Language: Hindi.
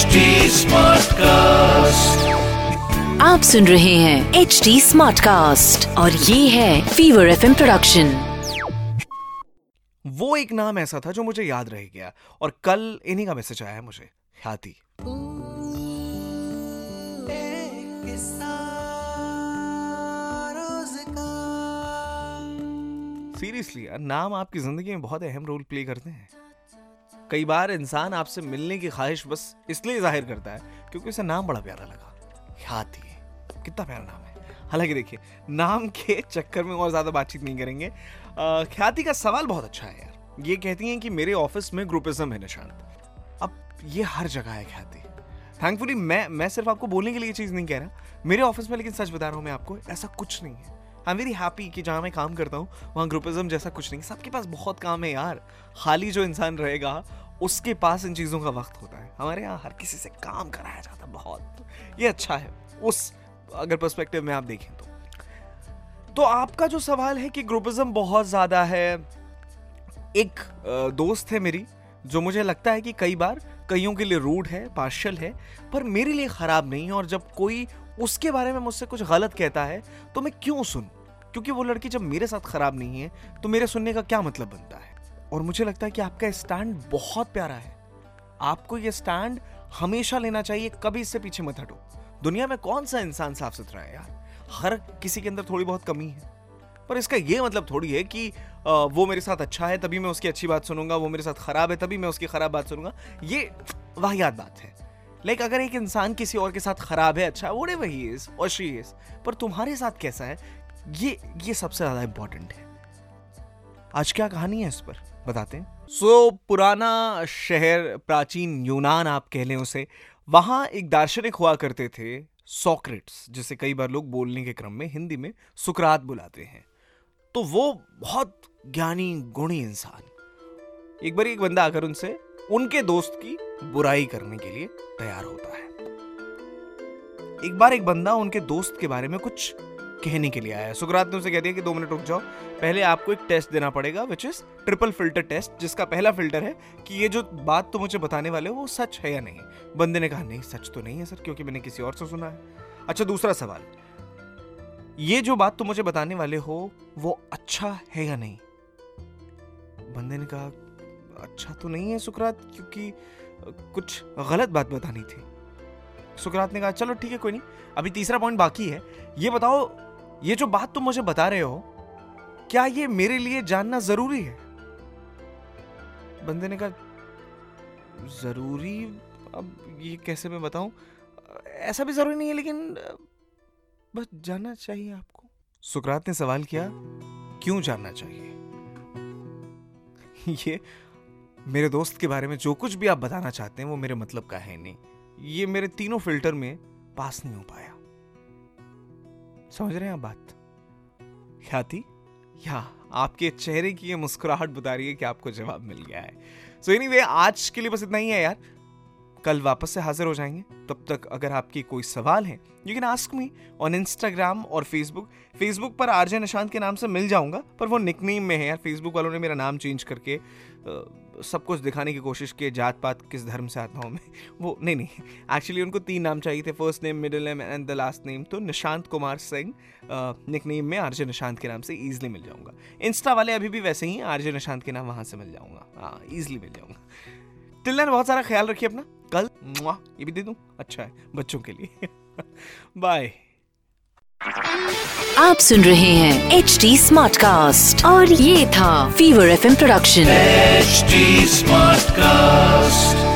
HD Smartcast. आप सुन रहे हैं एच डी स्मार्ट कास्ट और ये है फीवर एफ़ प्रोडक्शन वो एक नाम ऐसा था जो मुझे याद रह गया और कल इन्हीं का मैसेज आया है मुझे। ख्याति। सीरियसली यार नाम आपकी ज़िंदगी में बहुत अहम रोल प्ले करते हैं। कई बार इंसान आपसे मिलने की ख्वाहिश बस इसलिए ज़ाहिर करता है क्योंकि उसे नाम बड़ा प्यारा लगा। ख्याति कितना प्यारा नाम है। हालाँकि देखिए, नाम के चक्कर में और ज़्यादा बातचीत नहीं करेंगे। ख्याति का सवाल बहुत अच्छा है यार। ये कहती हैं कि मेरे ऑफ़िस में ग्रुपिज्म है निशांत। अब ये हर जगह है ख्याति। थैंकफुली मैं मैं सिर्फ़ आपको बोलने के लिए चीज़ नहीं कह रहा। मेरे ऑफ़िस में, लेकिन सच बता रहा हूँ मैं आपको, ऐसा कुछ नहीं है। आई एम वेरी हैप्पी कि जहाँ मैं काम करता हूँ, वहाँ ग्रुपिज्म जैसा कुछ नहीं। सबके पास बहुत काम है यार। खाली जो इंसान रहेगा, उसके पास इन चीज़ों का वक्त होता है। हमारे यहाँ हर किसी से काम कराया जाता है बहुत। ये अच्छा है। उस, अगर पर्सपेक्टिव में आप देखें तो। तो आपका जो सवाल है कि ग्रुपिज्म बहुत ज़्यादा है, एक दोस्त है मेरी, जो मुझे लगता है कि कई बार कईयों के लिए रूड है पार्शल है, पर मेरे लिए ख़राब नहीं है और जब कोई उसके बारे में मुझसे कुछ गलत कहता है तो मैं क्यों सुन? क्योंकि वो लड़की जब मेरे साथ ख़राब नहीं है तो मेरे सुनने का क्या मतलब बनता है? और मुझे लगता है कि आपका स्टैंड बहुत प्यारा है। आपको ये स्टैंड हमेशा लेना चाहिए, कभी इससे पीछे मत हटो। दुनिया में कौन सा इंसान साफ़ सुथरा है यार? हर किसी के अंदर थोड़ी बहुत कमी है। पर इसका ये मतलब थोड़ी है कि वो मेरे साथ अच्छा है, तभी मैं उसकी अच्छी बात सुनूँगा, वो मेरे साथ खराब है, तभी मैं उसकी खराब बात सुनूँगा। ये वाहियात बात है। लाइक, अगर एक इंसान किसी और के साथ खराब है अच्छा वोड़े वही इज़ और शी इज़ पर तुम्हारे साथ कैसा है? ये ये सबसे ज़्यादा इंपॉर्टेंट है। आज क्या कहानी है इस पर? बताते हैं। सो so, पुराना शहर प्राचीन यूनान आप कह लें उसे वहाँ एक दार्शनिक हुआ करते थे सॉक्रेट्स जिसे कई बार लोग बोलने के क्रम में हिंदी में सुकरात बुलाते हैं। तो वो बहुत ज्ञानी गुणी इंसान। एक बार एक बंदा आकर उनसे उनके दोस्त की बुराई करने के लिए तैयार होता है। एक बार एक बंदा उनके दोस्त के बारे में कुछ कहने के लिए आया। सुकरात ने उसे कह दिया कि दो मिनट रुक जाओ। पहले आपको एक टेस्ट देना पड़ेगा which is triple filter test जिसका पहला फ़िल्टर है कि ये जो बात तुम मुझे बताने वाले हो, वो सच है या नहीं। बंदे ने कहा, नहीं, सच तो नहीं है सर, क्योंकि मैंने किसी और से सुना है। अच्छा दूसरा सवाल। ये जो बात तुम मुझे बताने वाले हो, वो अच्छा है या नहीं? बंदे ने कहा अच्छा तो नहीं है सुकरात, क्योंकि कुछ गलत बात बतानी थी। सुकरात ने कहा, चलो ठीक है, कोई नहीं। अभी तीसरा पॉइंट बाकी है। ये बताओ ये जो बात तुम मुझे बता रहे हो, क्या ये मेरे लिए जानना ज़रूरी है? बंदे ने कहा, ज़रूरी? अब ये कैसे मैं बताऊँ? ऐसा भी ज़रूरी नहीं है, लेकिन, बस जानना चाहिए आपको। सुकरात ने सवाल किया, क्यों जानना चाहिए? ये मेरे दोस्त के बारे में जो कुछ भी आप बताना चाहते हैं, वो मेरे मतलब का है नहीं। ये मेरे तीनों फ़िल्टर में पास नहीं हो पाया। समझ रहे हैं आप बात? ख्याति? या आपके चेहरे की ये मुस्कुराहट बता रही है कि आपको जवाब मिल गया है। सो so एनीवे anyway, आज के लिए बस इतना ही है यार। कल वापस से हाजिर हो जाएँगे। तब तक अगर आपकी कोई सवाल है you can ask me on Instagram और फेसबुक फेसबुक पर आरजे निशांत के नाम से मिल जाऊँगा, पर वो निकनेम में है यार। फेसबुक वालों ने मेरा नाम चेंज करके सब कुछ दिखाने की कोशिश की जात पात किस धर्म से आता हूँ मैं। वो, नहीं नहीं एक्चुअली उनको तीन नाम चाहिए थे first name middle name and the last name तो निशांत कुमार सिंह निकनेम में आरजे निशांत के नाम से ईजिली मिल जाऊँगा। इंस्टा वाले अभी भी वैसे हैं आरजे निशांत के नाम वहाँ से मिल जाऊँगा। हाँ ईजिली मिल जाऊँगा। टिल बहुत सारा ख्याल रखिए अपना। कल मुआ, ये भी दे दूँ? अच्छा है बच्चों के लिए। बाय आप सुन रहे हैं एच डी स्मार्ट कास्ट और ये था Fever FM production H smart Smartcast.